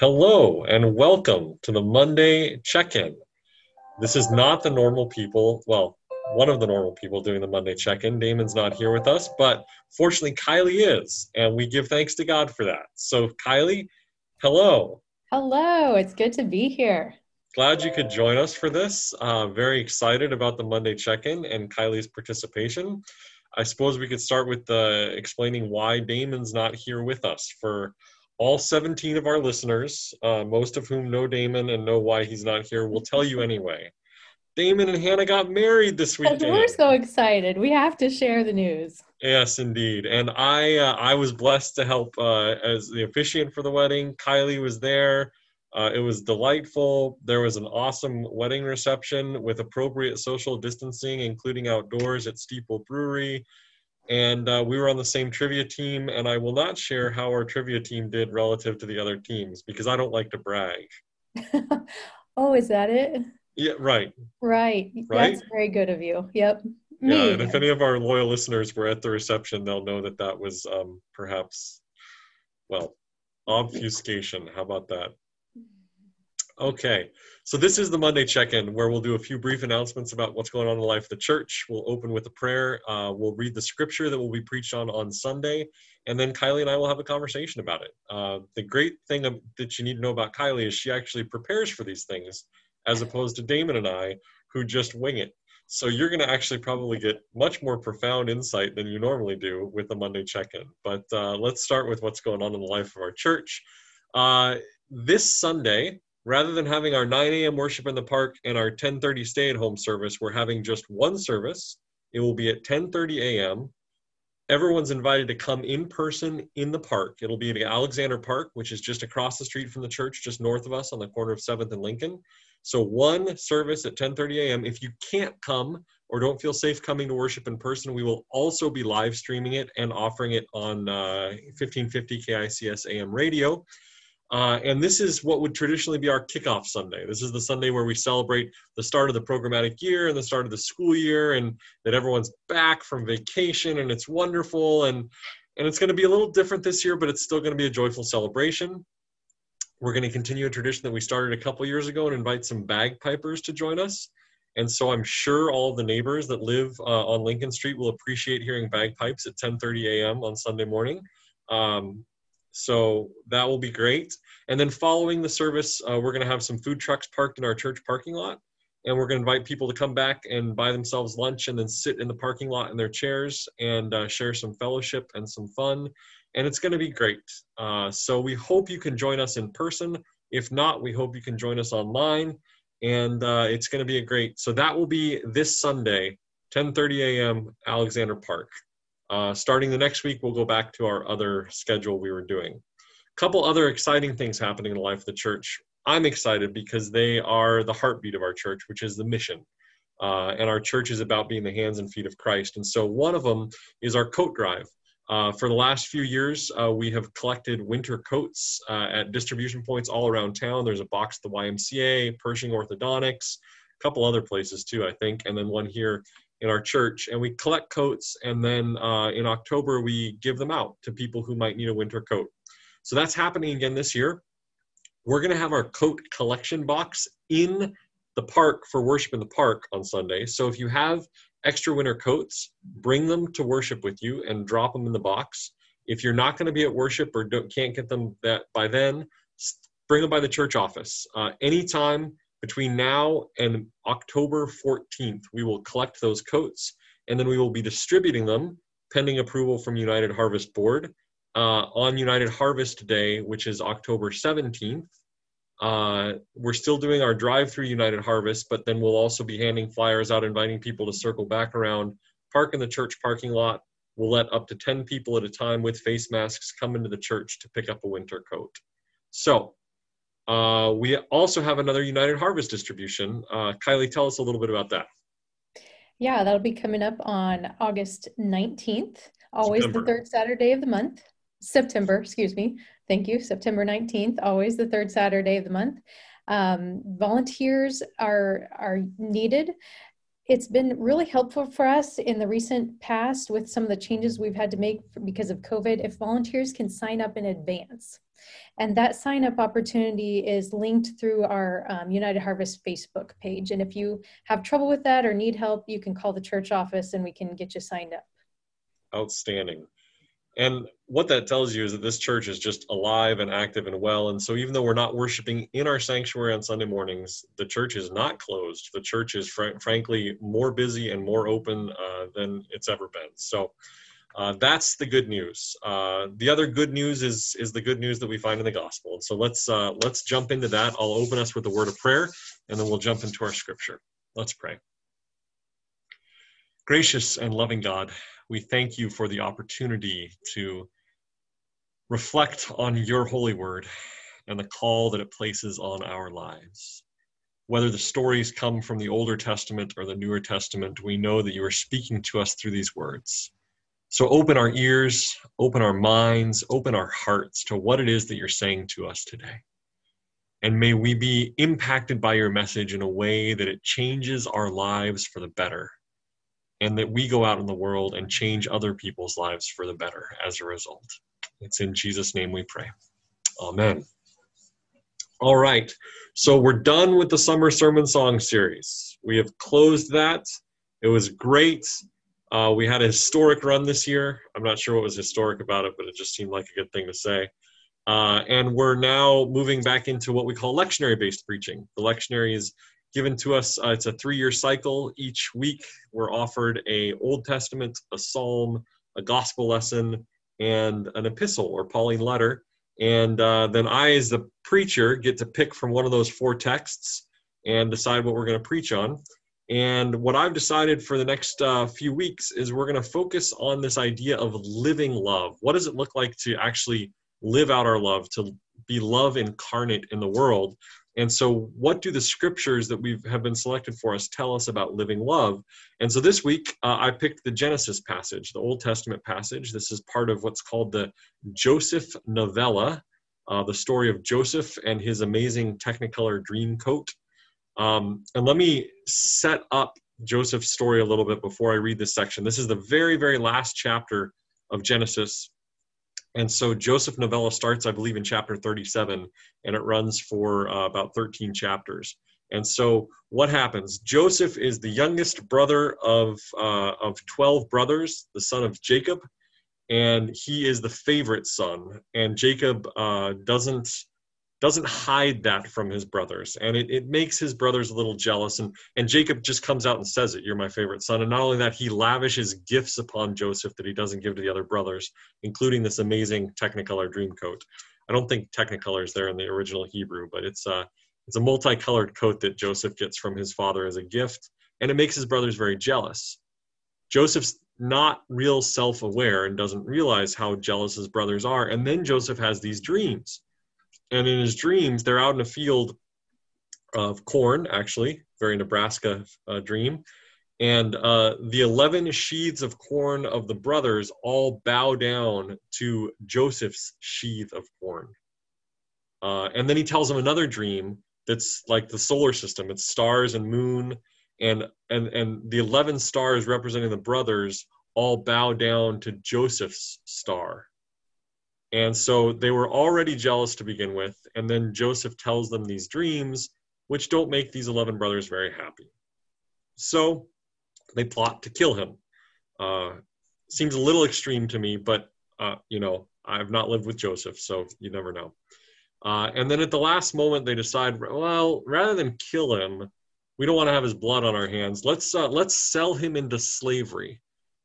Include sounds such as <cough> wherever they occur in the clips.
Hello and welcome to the Monday check in. This is not the normal people, well, one of the normal people doing the Monday check in. Damon's not here with us, but fortunately, Kylie is, and we give thanks to God for that. So, Kylie, hello. Hello, it's good to be here. Glad you could join us for this. Uh, very excited about the Monday check in and Kylie's participation. I suppose we could start with uh, explaining why Damon's not here with us for all 17 of our listeners, uh, most of whom know Damon and know why he's not here, will tell you anyway. Damon and Hannah got married this weekend. We're so excited. We have to share the news. Yes, indeed. And I, uh, I was blessed to help uh, as the officiant for the wedding. Kylie was there. Uh, it was delightful. There was an awesome wedding reception with appropriate social distancing, including outdoors at Steeple Brewery and uh, we were on the same trivia team and i will not share how our trivia team did relative to the other teams because i don't like to brag. <laughs> Oh is that it? Yeah right. Right. Right? that's very good of you. Yep. Me. yeah and if any of our loyal listeners were at the reception they'll know that that was um, perhaps well obfuscation. How about that Okay, so this is the Monday check in where we'll do a few brief announcements about what's going on in the life of the church. We'll open with a prayer. Uh, we'll read the scripture that will be preached on on Sunday, and then Kylie and I will have a conversation about it. Uh, the great thing that you need to know about Kylie is she actually prepares for these things, as opposed to Damon and I, who just wing it. So you're going to actually probably get much more profound insight than you normally do with the Monday check in. But uh, let's start with what's going on in the life of our church. Uh, this Sunday, rather than having our 9 a.m. worship in the park and our 10:30 stay-at-home service, we're having just one service. It will be at 10:30 a.m. Everyone's invited to come in person in the park. It'll be at Alexander Park, which is just across the street from the church, just north of us on the corner of 7th and Lincoln. So one service at 10:30 a.m. If you can't come or don't feel safe coming to worship in person, we will also be live streaming it and offering it on uh, 1550 KICS AM radio. Uh, and this is what would traditionally be our kickoff Sunday. This is the Sunday where we celebrate the start of the programmatic year and the start of the school year, and that everyone's back from vacation, and it's wonderful. And and it's going to be a little different this year, but it's still going to be a joyful celebration. We're going to continue a tradition that we started a couple years ago and invite some bagpipers to join us. And so I'm sure all the neighbors that live uh, on Lincoln Street will appreciate hearing bagpipes at 10:30 a.m. on Sunday morning. Um, so that will be great. And then following the service, uh, we're going to have some food trucks parked in our church parking lot. And we're going to invite people to come back and buy themselves lunch and then sit in the parking lot in their chairs and uh, share some fellowship and some fun. And it's going to be great. Uh, so we hope you can join us in person. If not, we hope you can join us online. And uh, it's going to be a great. So that will be this Sunday, 10:30 a.m. Alexander Park. Uh, starting the next week, we'll go back to our other schedule we were doing. A couple other exciting things happening in the life of the church. I'm excited because they are the heartbeat of our church, which is the mission. Uh, and our church is about being the hands and feet of Christ. And so one of them is our coat drive. Uh, for the last few years, uh, we have collected winter coats uh, at distribution points all around town. There's a box at the YMCA, Pershing Orthodontics, a couple other places too, I think, and then one here in our church and we collect coats and then uh, in october we give them out to people who might need a winter coat. So that's happening again this year. We're going to have our coat collection box in the park for worship in the park on sunday. So if you have extra winter coats bring them to worship with you and drop them in the box. If you're not going to be at worship or can't get them that by then bring them by the church office. Uh, anytime between now and October 14th, we will collect those coats and then we will be distributing them pending approval from United Harvest Board uh, on United Harvest Day, which is October 17th. Uh, we're still doing our drive through United Harvest, but then we'll also be handing flyers out inviting people to circle back around, park in the church parking lot. We'll let up to 10 people at a time with face masks come into the church to pick up a winter coat. So uh, we also have another United Harvest distribution. Uh, Kylie, tell us a little bit about that. Yeah, that'll be coming up on August 19th, always September. the third Saturday of the month. September, excuse me. Thank you. September 19th, always the third Saturday of the month. Um, volunteers are, are needed. it's been really helpful for us in the recent past with some of the changes we've had to make because of COVID if volunteers can sign up in advance. And that sign up opportunity is linked through our um, United Harvest Facebook page. And if you have trouble with that or need help, you can call the church office and we can get you signed up. Outstanding. And what that tells you is that this church is just alive and active and well. And so, even though we're not worshiping in our sanctuary on Sunday mornings, the church is not closed. The church is, fr- frankly, more busy and more open uh, than it's ever been. So, uh, that's the good news. Uh, the other good news is is the good news that we find in the gospel. So let's uh, let's jump into that. I'll open us with a word of prayer, and then we'll jump into our scripture. Let's pray. Gracious and loving God, we thank you for the opportunity to reflect on your holy word and the call that it places on our lives. Whether the stories come from the Older Testament or the Newer Testament, we know that you are speaking to us through these words. So open our ears, open our minds, open our hearts to what it is that you're saying to us today. And may we be impacted by your message in a way that it changes our lives for the better and that we go out in the world and change other people's lives for the better as a result. It's in Jesus' name we pray. Amen. All right, so we're done with the summer sermon song series. We have closed that. It was great. Uh, we had a historic run this year. I'm not sure what was historic about it, but it just seemed like a good thing to say. Uh, and we're now moving back into what we call lectionary based preaching. The lectionary is given to us. Uh, it's a three-year cycle. Each week, we're offered a Old Testament, a Psalm, a Gospel lesson, and an epistle or Pauline letter. And uh, then I, as the preacher, get to pick from one of those four texts and decide what we're going to preach on. And what I've decided for the next uh, few weeks is we're going to focus on this idea of living love. What does it look like to actually live out our love, to be love incarnate in the world? And so, what do the scriptures that we have been selected for us tell us about living love? And so, this week uh, I picked the Genesis passage, the Old Testament passage. This is part of what's called the Joseph novella, uh, the story of Joseph and his amazing Technicolor dream coat. Um, and let me set up Joseph's story a little bit before I read this section. This is the very, very last chapter of Genesis. And so Joseph novella starts, I believe, in chapter 37, and it runs for uh, about 13 chapters. And so what happens? Joseph is the youngest brother of, uh, of 12 brothers, the son of Jacob, and he is the favorite son. And Jacob uh, doesn't doesn't hide that from his brothers. And it, it makes his brothers a little jealous. And, and jacob just comes out and says it you're my favorite son. And not only that he lavishes gifts upon joseph that he doesn't give to the other brothers including this amazing technicolor dream coat i don't think technicolor is there in the original hebrew but it's a it's a multicolored coat that joseph gets from his father as a gift. And it makes his brothers very jealous. Joseph's not real self-aware and doesn't realize how jealous his brothers are. And then joseph has these dreams and in his dreams, they're out in a field of corn, actually, very Nebraska uh, dream. And uh, the 11 sheaths of corn of the brothers all bow down to Joseph's sheath of corn. Uh, and then he tells him another dream that's like the solar system it's stars and moon and and and the 11 stars representing the brothers all bow down to joseph's star and so they were already jealous to begin with. And then Joseph tells them these dreams, which don't make these 11 brothers very happy. So they plot to kill him. Uh, seems a little extreme to me, but, uh, you know, I've not lived with Joseph, so you never know. Uh, and then at the last moment, they decide, well, rather than kill him, we don't want to have his blood on our hands. Let's uh, let's sell him into slavery.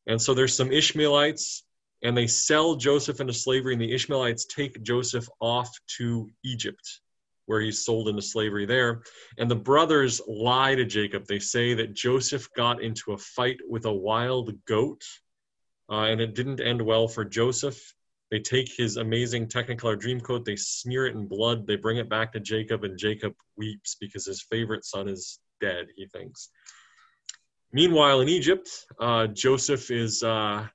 And so there's some Ishmaelites and they sell Joseph into slavery, and the Ishmaelites take Joseph off to Egypt, where he's sold into slavery there. And the brothers lie to Jacob. They say that Joseph got into a fight with a wild goat, uh, and it didn't end well for Joseph. They take his amazing Technicolor dream coat, they smear it in blood, they bring it back to Jacob, and Jacob weeps because his favorite son is dead, he thinks. Meanwhile, in Egypt, uh, Joseph is. Uh,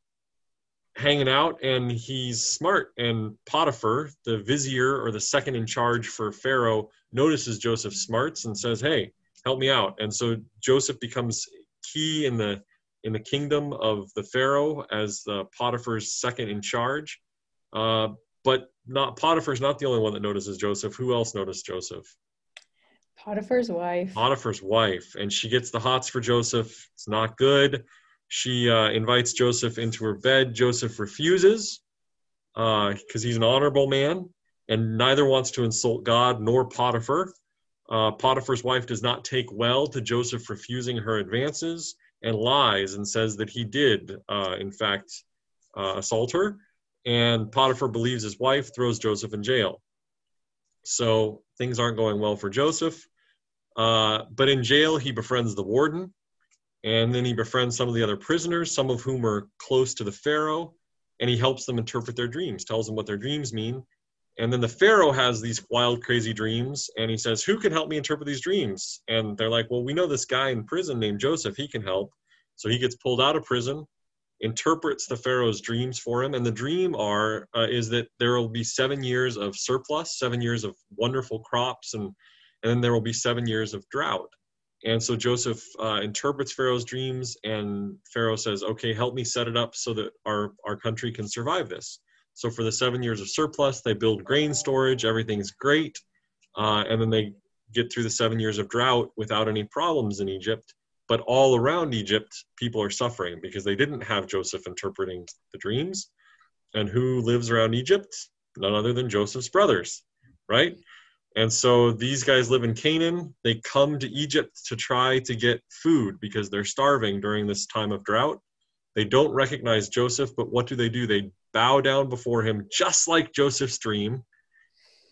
hanging out and he's smart and potiphar the vizier or the second in charge for pharaoh notices joseph's smarts and says hey help me out and so joseph becomes key in the in the kingdom of the Pharaoh as uh, Potiphar's second in charge. Uh, but not Potiphar's not the only one that notices Joseph. Who else noticed Joseph? Potiphar's wife. Potiphar's wife, and she gets the hots for Joseph. It's not good. She uh, invites Joseph into her bed. Joseph refuses because uh, he's an honorable man, and neither wants to insult God nor Potiphar. Uh, Potiphar's wife does not take well to Joseph refusing her advances and lies and says that he did, uh, in fact, uh, assault her. And Potiphar believes his wife, throws Joseph in jail. So things aren't going well for Joseph. Uh, but in jail, he befriends the warden, and then he befriends some of the other prisoners, some of whom are close to the Pharaoh, and he helps them interpret their dreams, tells them what their dreams mean. And then the Pharaoh has these wild, crazy dreams, and he says, Who can help me interpret these dreams? And they're like, Well, we know this guy in prison named Joseph, he can help. So he gets pulled out of prison, interprets the Pharaoh's dreams for him, and the dream are uh, is that there will be seven years of surplus, seven years of wonderful crops, and and then there will be seven years of drought. And so Joseph uh, interprets Pharaoh's dreams, and Pharaoh says, "Okay, help me set it up so that our our country can survive this." So for the seven years of surplus, they build grain storage. Everything's great, uh, and then they get through the seven years of drought without any problems in Egypt. But all around Egypt, people are suffering because they didn't have Joseph interpreting the dreams. And who lives around Egypt? None other than Joseph's brothers, right? And so these guys live in Canaan. They come to Egypt to try to get food because they're starving during this time of drought. They don't recognize Joseph, but what do they do? They bow down before him, just like Joseph's dream,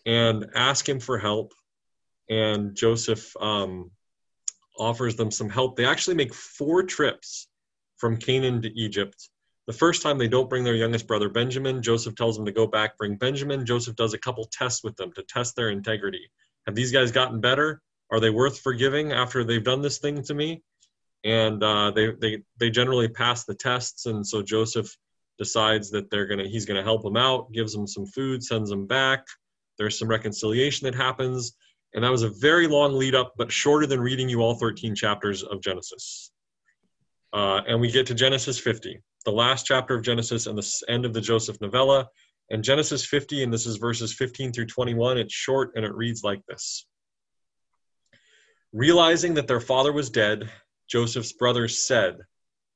and ask him for help. And Joseph um, offers them some help. They actually make four trips from Canaan to Egypt the first time they don't bring their youngest brother Benjamin, Joseph tells them to go back, bring Benjamin. Joseph does a couple tests with them to test their integrity. Have these guys gotten better? Are they worth forgiving after they've done this thing to me? And uh, they, they, they generally pass the tests. And so Joseph decides that they're gonna he's gonna help them out, gives them some food, sends them back. There's some reconciliation that happens. And that was a very long lead up, but shorter than reading you all 13 chapters of Genesis. Uh, and we get to Genesis 50 the last chapter of Genesis and the end of the Joseph novella. And Genesis 50, and this is verses 15 through 21. It's short and it reads like this Realizing that their father was dead, Joseph's brothers said,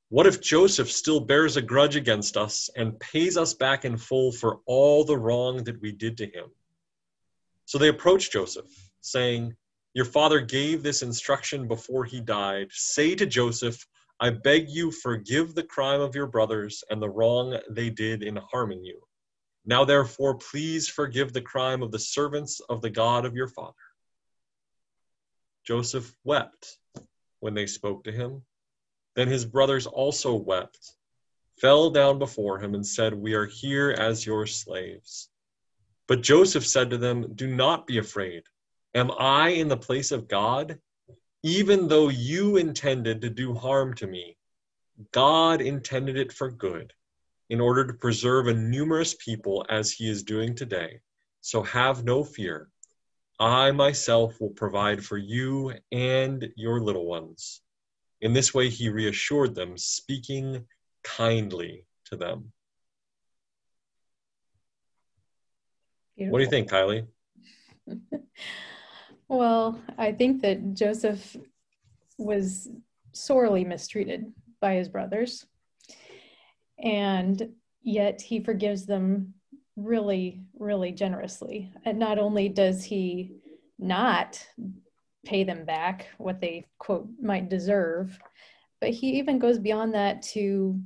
What if Joseph still bears a grudge against us and pays us back in full for all the wrong that we did to him? So they approached Joseph, saying, Your father gave this instruction before he died. Say to Joseph, I beg you, forgive the crime of your brothers and the wrong they did in harming you. Now, therefore, please forgive the crime of the servants of the God of your father. Joseph wept when they spoke to him. Then his brothers also wept, fell down before him, and said, We are here as your slaves. But Joseph said to them, Do not be afraid. Am I in the place of God? Even though you intended to do harm to me, God intended it for good, in order to preserve a numerous people as he is doing today. So have no fear. I myself will provide for you and your little ones. In this way, he reassured them, speaking kindly to them. Beautiful. What do you think, Kylie? <laughs> Well, I think that Joseph was sorely mistreated by his brothers. And yet he forgives them really, really generously. And not only does he not pay them back what they, quote, might deserve, but he even goes beyond that to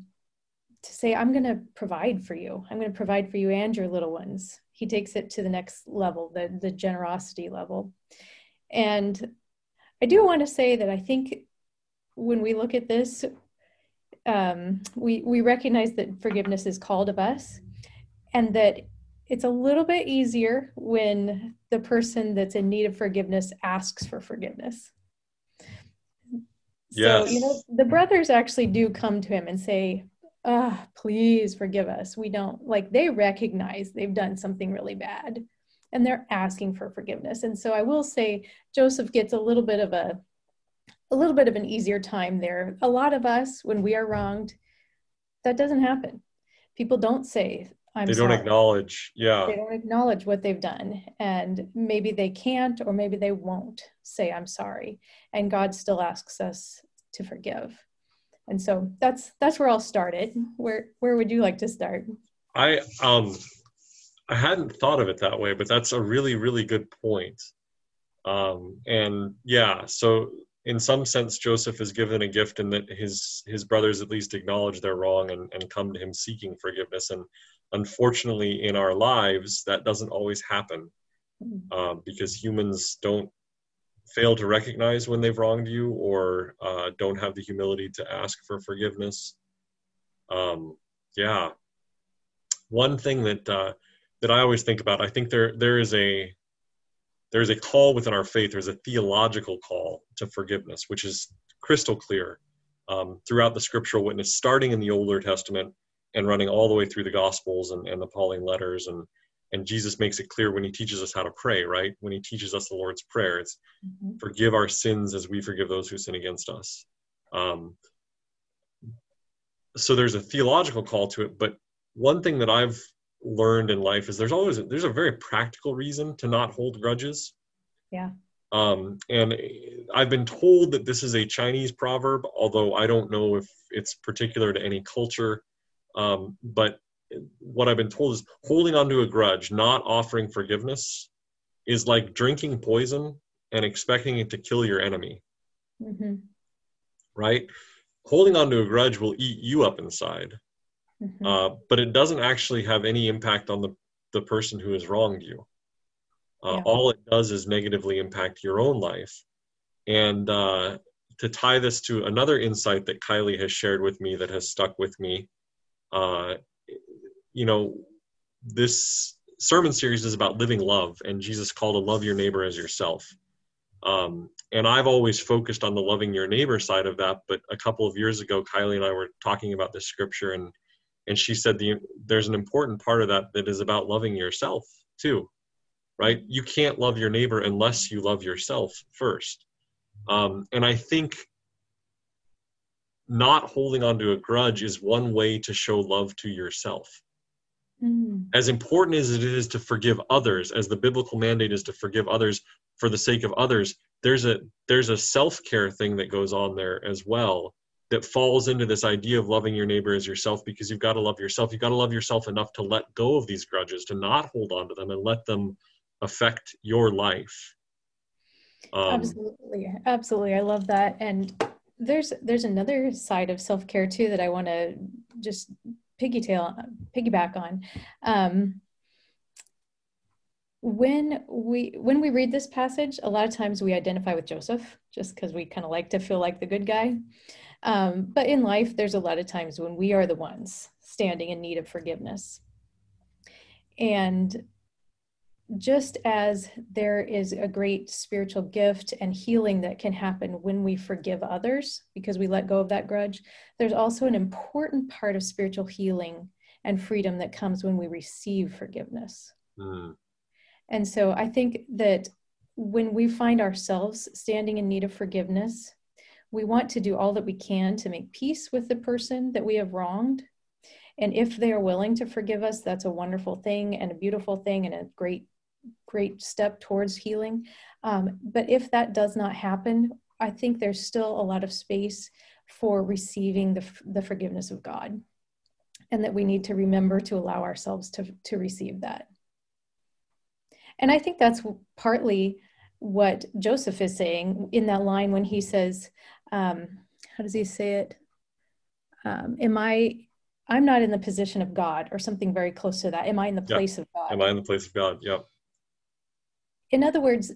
to say i'm going to provide for you i'm going to provide for you and your little ones he takes it to the next level the the generosity level and I do want to say that I think when we look at this, um, we, we recognize that forgiveness is called of us and that it's a little bit easier when the person that's in need of forgiveness asks for forgiveness. Yes. So, you know, the brothers actually do come to him and say, ah, oh, please forgive us. We don't like they recognize they've done something really bad and they're asking for forgiveness. And so I will say Joseph gets a little bit of a a little bit of an easier time there. A lot of us, when we are wronged, that doesn't happen. People don't say, I'm they don't sorry. acknowledge, yeah. They don't acknowledge what they've done. And maybe they can't, or maybe they won't say, I'm sorry. And God still asks us to forgive. And so that's that's where I'll start it. Where where would you like to start? I um I hadn't thought of it that way, but that's a really, really good point. Um, and yeah, so in some sense, Joseph is given a gift in that his his brothers at least acknowledge their wrong and, and come to him seeking forgiveness. And unfortunately, in our lives, that doesn't always happen uh, because humans don't fail to recognize when they've wronged you or uh, don't have the humility to ask for forgiveness. Um, yeah, one thing that uh, that I always think about, I think there there is a there's a call within our faith, there's a theological call to forgiveness, which is crystal clear um, throughout the scriptural witness, starting in the Older Testament and running all the way through the Gospels and, and the Pauline letters. And, and Jesus makes it clear when he teaches us how to pray, right? When he teaches us the Lord's Prayer, it's mm-hmm. forgive our sins as we forgive those who sin against us. Um, so there's a theological call to it, but one thing that I've learned in life is there's always there's a very practical reason to not hold grudges. Yeah. Um, and I've been told that this is a Chinese proverb, although I don't know if it's particular to any culture. Um, but what I've been told is holding onto a grudge, not offering forgiveness, is like drinking poison and expecting it to kill your enemy. Mm-hmm. Right? Holding onto a grudge will eat you up inside mm-hmm. uh, but it doesn't actually have any impact on the, the person who has wronged you. Uh, yeah. All it does is negatively impact your own life. And uh, to tie this to another insight that Kylie has shared with me that has stuck with me, uh, you know, this sermon series is about living love, and Jesus called to love your neighbor as yourself. Um, and I've always focused on the loving your neighbor side of that. But a couple of years ago, Kylie and I were talking about this scripture, and and she said the, there's an important part of that that is about loving yourself too right you can't love your neighbor unless you love yourself first um, and i think not holding on to a grudge is one way to show love to yourself mm. as important as it is to forgive others as the biblical mandate is to forgive others for the sake of others there's a there's a self-care thing that goes on there as well that falls into this idea of loving your neighbor as yourself because you've got to love yourself. You've got to love yourself enough to let go of these grudges, to not hold on to them and let them affect your life. Um, absolutely. Absolutely. I love that. And there's there's another side of self-care too that I want to just piggytail piggyback on. Um, when we when we read this passage, a lot of times we identify with Joseph just because we kind of like to feel like the good guy. Um, but in life, there's a lot of times when we are the ones standing in need of forgiveness. And just as there is a great spiritual gift and healing that can happen when we forgive others because we let go of that grudge, there's also an important part of spiritual healing and freedom that comes when we receive forgiveness. Mm. And so I think that when we find ourselves standing in need of forgiveness, we want to do all that we can to make peace with the person that we have wronged. And if they are willing to forgive us, that's a wonderful thing and a beautiful thing and a great, great step towards healing. Um, but if that does not happen, I think there's still a lot of space for receiving the, the forgiveness of God. And that we need to remember to allow ourselves to, to receive that. And I think that's partly what Joseph is saying in that line when he says, um, how does he say it? Um, am I, I'm not in the position of God or something very close to that. Am I in the place of God? Am I in the place of God? Yep. In other words,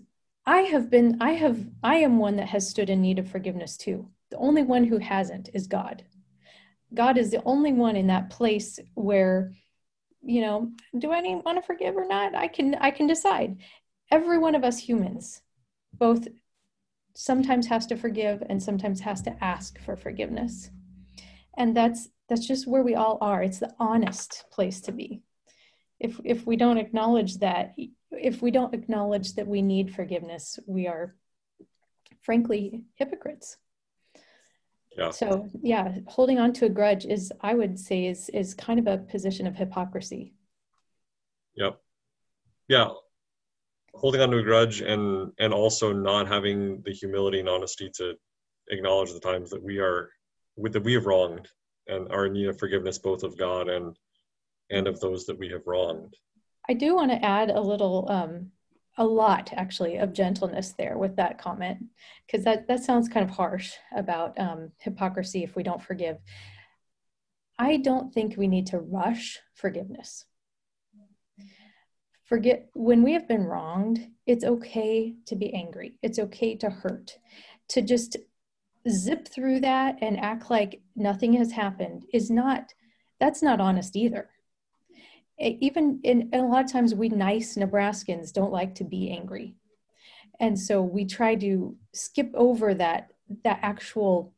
I have been, I have, I am one that has stood in need of forgiveness too. The only one who hasn't is God. God is the only one in that place where, you know, do I want to forgive or not? I can, I can decide. Every one of us humans, both sometimes has to forgive and sometimes has to ask for forgiveness and that's that's just where we all are it's the honest place to be if if we don't acknowledge that if we don't acknowledge that we need forgiveness we are frankly hypocrites Yeah. So yeah, holding on to a grudge is, I would say, is is kind of a position of hypocrisy. Yep. Yeah. Holding on to a grudge and and also not having the humility and honesty to acknowledge the times that we are with that we have wronged and are in need of forgiveness both of God and and of those that we have wronged. I do want to add a little um, a lot actually of gentleness there with that comment because that that sounds kind of harsh about um, hypocrisy if we don't forgive. I don't think we need to rush forgiveness. Forget when we have been wronged it's okay to be angry. It's okay to hurt. To just zip through that and act like nothing has happened is not that's not honest either even in a lot of times we nice nebraskans don't like to be angry. And so we try to skip over that that actual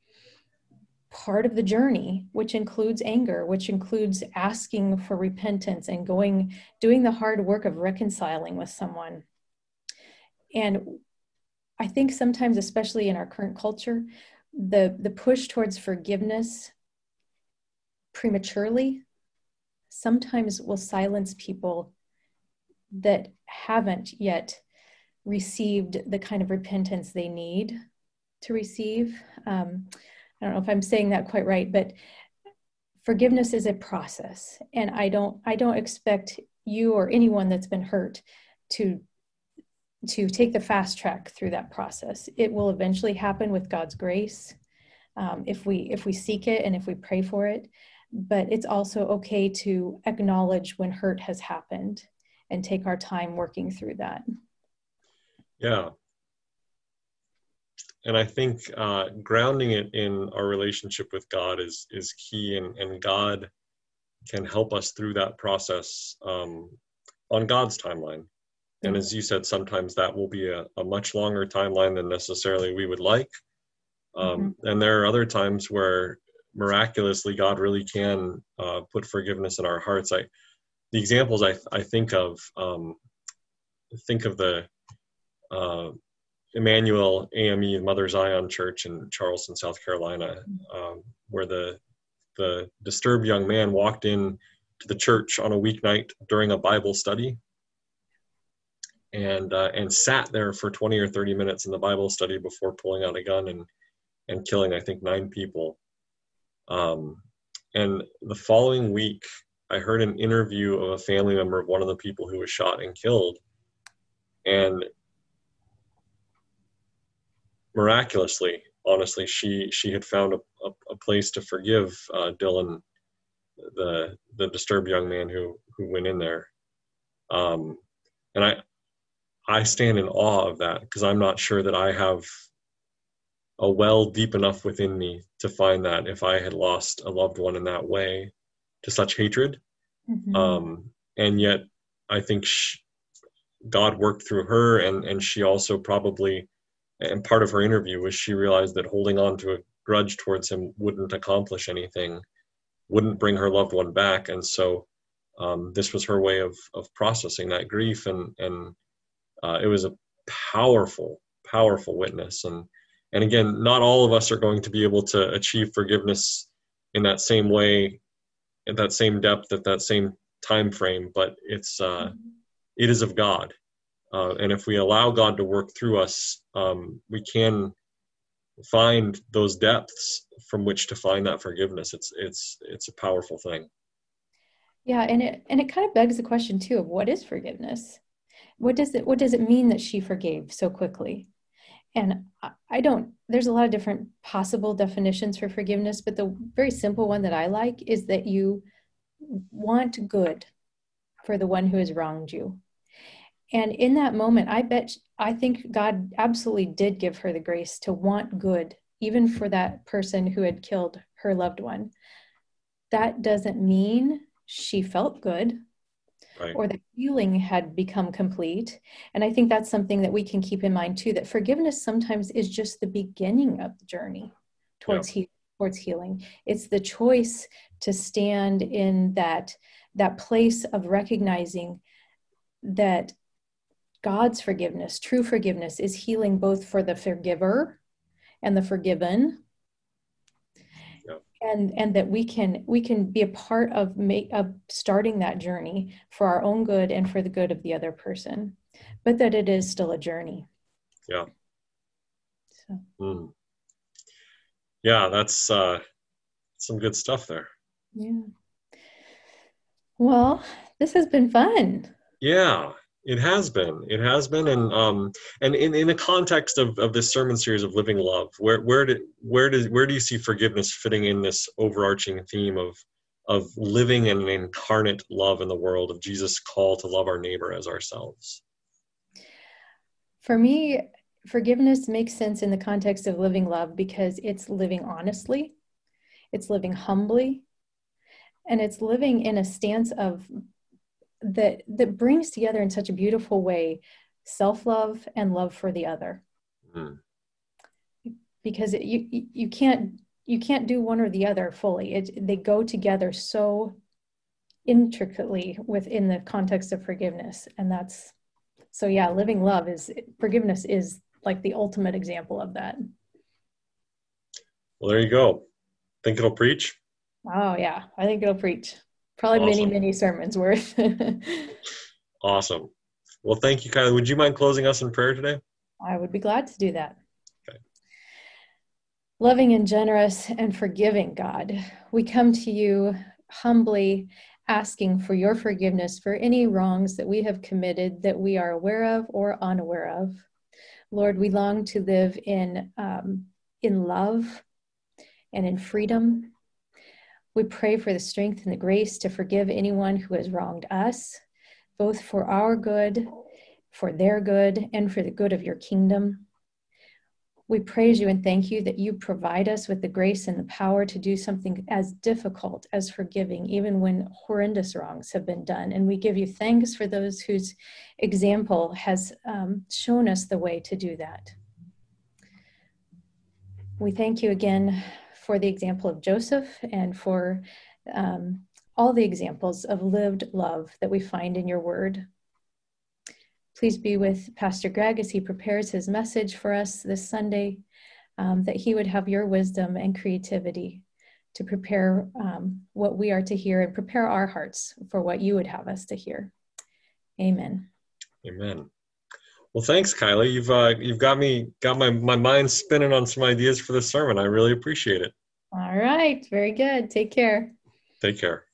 part of the journey which includes anger which includes asking for repentance and going doing the hard work of reconciling with someone. And i think sometimes especially in our current culture the the push towards forgiveness prematurely sometimes will silence people that haven't yet received the kind of repentance they need to receive. Um, I don't know if I'm saying that quite right, but forgiveness is a process, and I don't I don't expect you or anyone that's been hurt to to take the fast track through that process. It will eventually happen with God's grace um, if we if we seek it and if we pray for it but it's also okay to acknowledge when hurt has happened and take our time working through that. Yeah. And I think uh, grounding it in our relationship with God is is key, and, and God can help us through that process um, on God's timeline. And as you said, sometimes that will be a, a much longer timeline than necessarily we would like. Um, mm-hmm. And there are other times where miraculously God really can uh, put forgiveness in our hearts. I, the examples I, I think of, um, think of the uh, Emanuel AME Mother Zion Church in Charleston, South Carolina, um, where the the disturbed young man walked in to the church on a weeknight during a Bible study and uh, and sat there for 20 or 30 minutes in the Bible study before pulling out a gun and and killing I think nine people. Um, and the following week, I heard an interview of a family member of one of the people who was shot and killed. And miraculously, honestly, she she had found a, a, a place to forgive uh, Dylan, the the disturbed young man who who went in there. Um, and I I stand in awe of that because I'm not sure that I have a well deep enough within me to find that if I had lost a loved one in that way to such hatred. Mm-hmm. Um, and yet, I think she, God worked through her, and, and she also probably, and part of her interview was she realized that holding on to a grudge towards him wouldn't accomplish anything, wouldn't bring her loved one back. And so, um, this was her way of, of processing that grief. And, and uh, it was a powerful, powerful witness. And and again not all of us are going to be able to achieve forgiveness in that same way at that same depth at that same time frame but it's uh, it is of god. Uh, and if we allow god to work through us um, we can find those depths from which to find that forgiveness. It's it's it's a powerful thing. Yeah and it and it kind of begs the question too of what is forgiveness? What does it what does it mean that she forgave so quickly and I don't, there's a lot of different possible definitions for forgiveness, but the very simple one that I like is that you want good for the one who has wronged you. And in that moment, I bet, I think God absolutely did give her the grace to want good, even for that person who had killed her loved one. That doesn't mean she felt good right. or the healing had become complete. And I think that's something that we can keep in mind too that forgiveness sometimes is just the beginning of the journey towards yeah. towards healing. It's the choice to stand in that that place of recognizing that God's forgiveness, true forgiveness, is healing both for the forgiver and the forgiven. And and that we can we can be a part of make of starting that journey for our own good and for the good of the other person but that it is still a journey. Yeah. So. Mm. yeah that's uh some good stuff there. Yeah. Well this has been fun. Yeah it has been. It has been, and um, and in, in the context of, of this sermon series of living love, where where did where does where do you see forgiveness fitting in this overarching theme of of living an incarnate love in the world of Jesus' call to love our neighbor as ourselves? For me, forgiveness makes sense in the context of living love because it's living honestly, it's living humbly, and it's living in a stance of that that brings together in such a beautiful way self-love and love for the other. Mm. because it, you you can't you can't do one or the other fully. It, they go together so intricately within the context of forgiveness. And that's so yeah living love is forgiveness is like the ultimate example of that. Well there you go. Think it'll preach? Oh yeah. I think it'll preach Probably awesome. many, many sermons worth. <laughs> awesome. Well, thank you, Kylie. Would you mind closing us in prayer today? I would be glad to do that. Okay. Loving and generous and forgiving God, we come to you humbly asking for your forgiveness for any wrongs that we have committed that we are aware of or unaware of. Lord, we long to live in, um, in love and in freedom we pray for the strength and the grace to forgive anyone who has wronged us, both for our good, for their good, and for the good of your kingdom. We praise you and thank you that you provide us with the grace and the power to do something as difficult as forgiving, even when horrendous wrongs have been done. And we give you thanks for those whose example has um, shown us the way to do that. We thank you again for the example of Joseph and for um, all the examples of lived love that we find in your word. Please be with Pastor Greg as he prepares his message for us this Sunday, um, that he would have your wisdom and creativity to prepare um, what we are to hear and prepare our hearts for what you would have us to hear. Amen. Amen. Well, thanks, Kylie. You've uh, you've got me got my my mind spinning on some ideas for the sermon. I really appreciate it. All right, very good. Take care. Take care.